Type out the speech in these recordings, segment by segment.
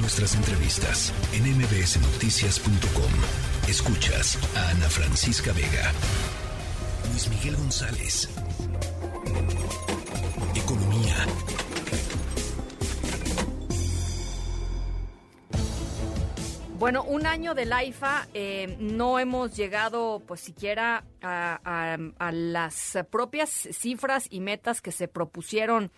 Nuestras entrevistas en mbsnoticias.com. Escuchas a Ana Francisca Vega. Luis Miguel González. Economía. Bueno, un año del AIFA, eh, no hemos llegado pues siquiera a, las propias cifras y metas que se propusieron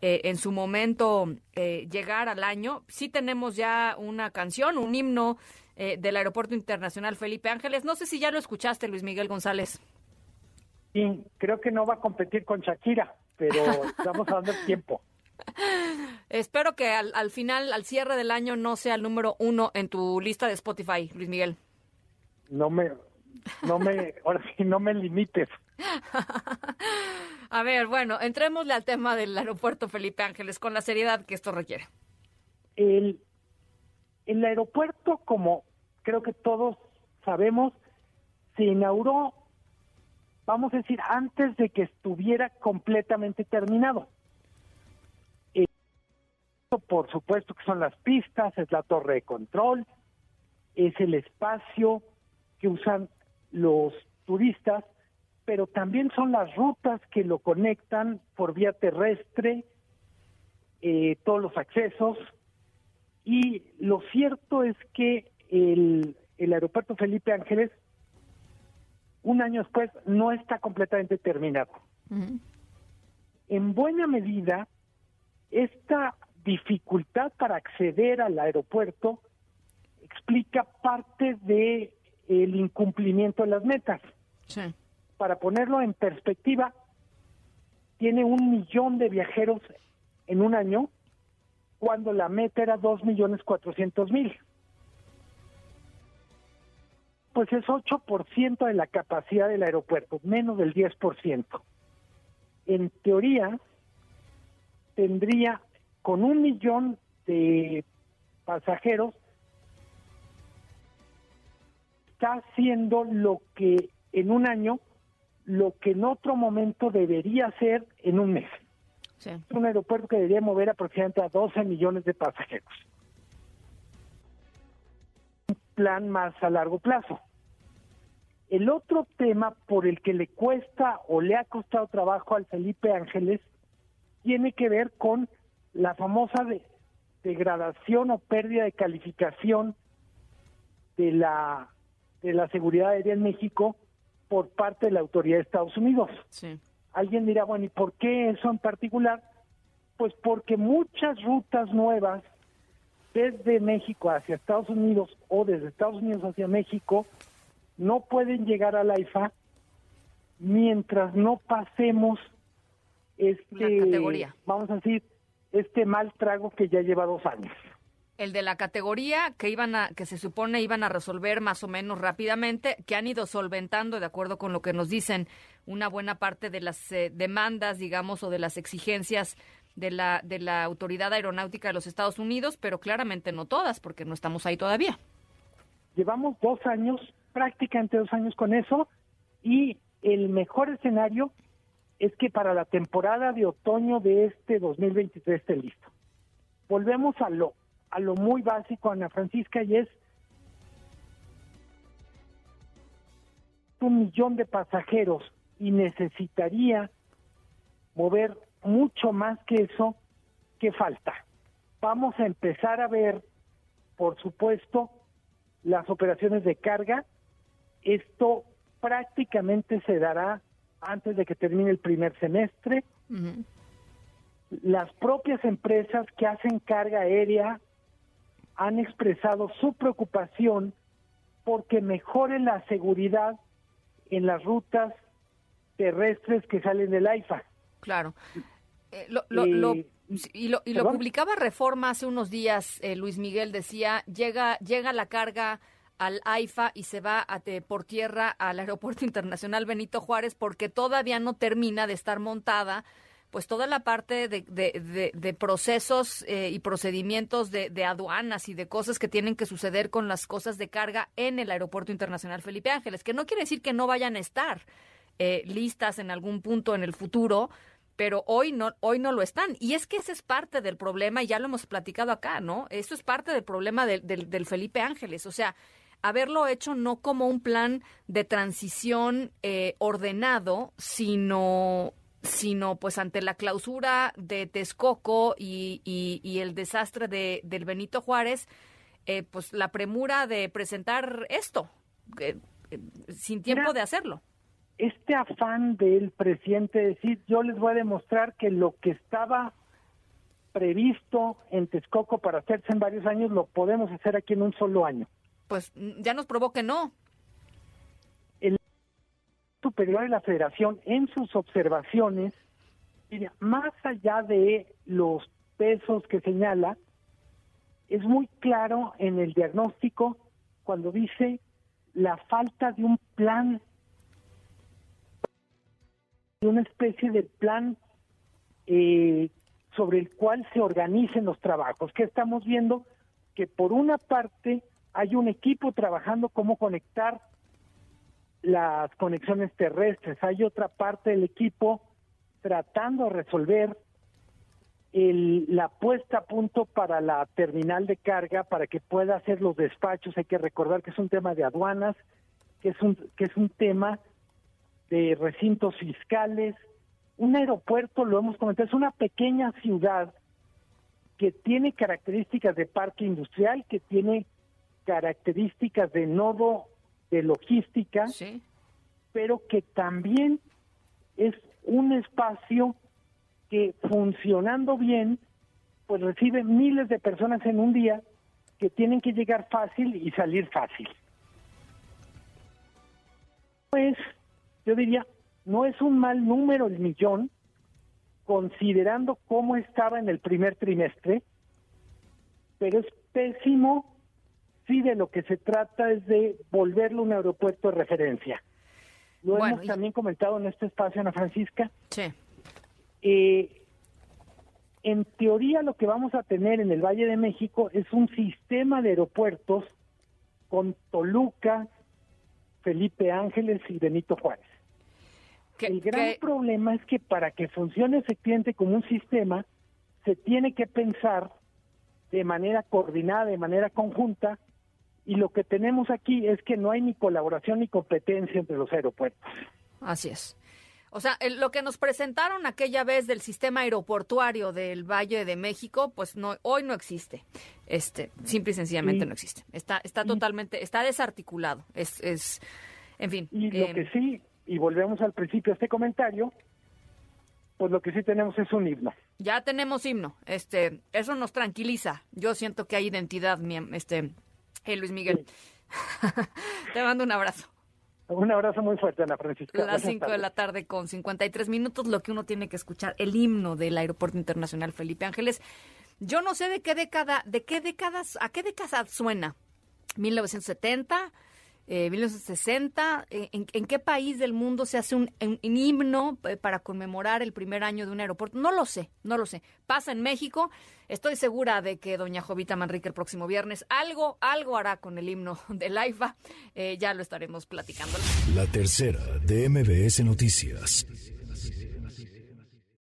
eh, en su momento eh, llegar al año. Sí tenemos ya una canción, un himno del Aeropuerto Internacional Felipe Ángeles. No sé si ya lo escuchaste, Luis Miguel González. Sí, creo que no va a competir con Shakira, pero estamos dando tiempo. Espero que al, final, al cierre del año, no sea el número uno en tu lista de Spotify, Luis Miguel. No me, no me, ahora sí, no me limites. A ver, bueno, entrémosle al tema del aeropuerto Felipe Ángeles con la seriedad que esto requiere. El, el aeropuerto, como creo que todos sabemos, se inauguró, vamos a decir, antes de que estuviera completamente terminado por supuesto que son las pistas, es la torre de control, es el espacio que usan los turistas, pero también son las rutas que lo conectan por vía terrestre, eh, todos los accesos. Y lo cierto es que el, aeropuerto Felipe Ángeles, un año después, no está completamente terminado. En buena medida, esta dificultad para acceder al aeropuerto explica parte de el incumplimiento de las metas. Para ponerlo en perspectiva, tiene un millón de viajeros en un año, cuando la meta era dos millones cuatrocientos mil. Pues es 8% de la capacidad del aeropuerto, menos del 10%. En teoría, tendría con un millón de pasajeros, está haciendo lo que en un año, lo que en otro momento debería ser en un mes. Es un aeropuerto que debería mover aproximadamente a 12 millones de pasajeros. Un plan más a largo plazo. El otro tema por el que le cuesta o le ha costado trabajo al Felipe Ángeles tiene que ver con la famosa degradación o pérdida de calificación de la de la seguridad aérea en México por parte de la autoridad de Estados Unidos. Alguien dirá, bueno, ¿y por qué eso en particular? Pues porque muchas rutas nuevas desde México hacia Estados Unidos o desde Estados Unidos hacia México no pueden llegar a la IFA mientras no pasemos este, vamos a decir, este mal trago que ya lleva dos años. El de la categoría que iban a, que se supone iban a resolver más o menos rápidamente, que han ido solventando, de acuerdo con lo que nos dicen, una buena parte de las eh, demandas, digamos, o de las exigencias de la, de la Autoridad Aeronáutica de los Estados Unidos, pero claramente no todas, porque no estamos ahí todavía. Llevamos dos años, prácticamente dos años con eso, y el mejor escenario es que para la temporada de otoño de este 2023 esté listo. Volvemos a lo, a lo muy básico, Ana Francisca, y es un millón de pasajeros y necesitaría mover mucho más que eso, ¿qué falta? Vamos a empezar a ver, por supuesto, las operaciones de carga. Esto prácticamente se dará antes de que termine el primer semestre. Las propias empresas que hacen carga aérea han expresado su preocupación porque mejoren la seguridad en las rutas terrestres que salen del AIFA. Claro. Eh, lo, eh, y lo, y lo publicaba Reforma hace unos días, eh, Luis Miguel decía, llega, llega la carga al AIFA y se va por tierra al Aeropuerto Internacional Benito Juárez porque todavía no termina de estar montada pues toda la parte de, procesos eh, y procedimientos de, aduanas y de cosas que tienen que suceder con las cosas de carga en el Aeropuerto Internacional Felipe Ángeles, que no quiere decir que no vayan a estar eh, listas en algún punto en el futuro, pero hoy no, hoy no lo están. Y es que ese es parte del problema, y ya lo hemos platicado acá, ¿no? Eso es parte del problema del, del, Felipe Ángeles. O sea, haberlo hecho no como un plan de transición eh, ordenado, sino sino pues ante la clausura de Texcoco y, y, el desastre de, del Benito Juárez, eh, pues la premura de presentar esto, eh, sin tiempo de hacerlo este afán del presidente de decir, yo les voy a demostrar que lo que estaba previsto en Texcoco para hacerse en varios años, lo podemos hacer aquí en un solo año. Pues ya nos probó que no. Superior de la federación en sus observaciones, más allá de los pesos que señala, es muy claro en el diagnóstico cuando dice la falta de un plan una especie de plan eh, sobre el cual se organicen los trabajos. Que estamos viendo que por una parte hay un equipo trabajando cómo conectar las conexiones terrestres, hay otra parte del equipo tratando de resolver el, la puesta a punto para la terminal de carga para que pueda hacer los despachos. Hay que recordar que es un tema de aduanas, que es un que es un tema de recintos fiscales. Un aeropuerto, lo hemos comentado, es una pequeña ciudad que tiene características de parque industrial, que tiene características de nodo de logística, pero que también es un espacio que funcionando bien, pues recibe miles de personas en un día que tienen que llegar fácil y salir fácil. Pues yo diría, no es un mal número el millón, considerando cómo estaba en el primer trimestre, pero es pésimo si de lo que se trata es de volverlo un aeropuerto de referencia. Lo hemos también comentado en este espacio, Ana Francisca. Sí. Eh, en teoría lo que vamos a tener en el Valle de México es un sistema de aeropuertos con Toluca, Felipe Ángeles y Benito Juárez el gran problema es que para que funcione efectivamente como un sistema, se tiene que pensar de manera coordinada, de manera conjunta, y lo que tenemos aquí es que no hay ni colaboración ni competencia entre los aeropuertos. Así es. O sea, lo que nos presentaron aquella vez del sistema aeroportuario del Valle de México, pues no, hoy no existe. Este, simple y sencillamente no existe. Está, está totalmente, está desarticulado. Es, es, en fin. Y lo que sí, y volvemos al principio de este comentario, pues lo que sí tenemos es un himno. Ya tenemos himno. Este, eso nos tranquiliza. Yo siento que hay identidad, este, eh, Luis Miguel. Te mando un abrazo. Un abrazo muy fuerte, Ana Francisca. A las 5 de la tarde con 53 minutos, lo que uno tiene que escuchar, el himno del Aeropuerto Internacional Felipe Ángeles. Yo no sé de qué década, de qué décadas, a qué década suena. 1970, eh, 1960. Eh, ¿En, qué país del mundo se hace un, himno eh, para conmemorar el primer año de un aeropuerto? No lo sé, no lo sé. Pasa en México. Estoy segura de que doña Jovita Manrique el próximo viernes algo, algo hará con el himno del AIFA. Eh, ya lo estaremos platicando. La tercera de MBS Noticias.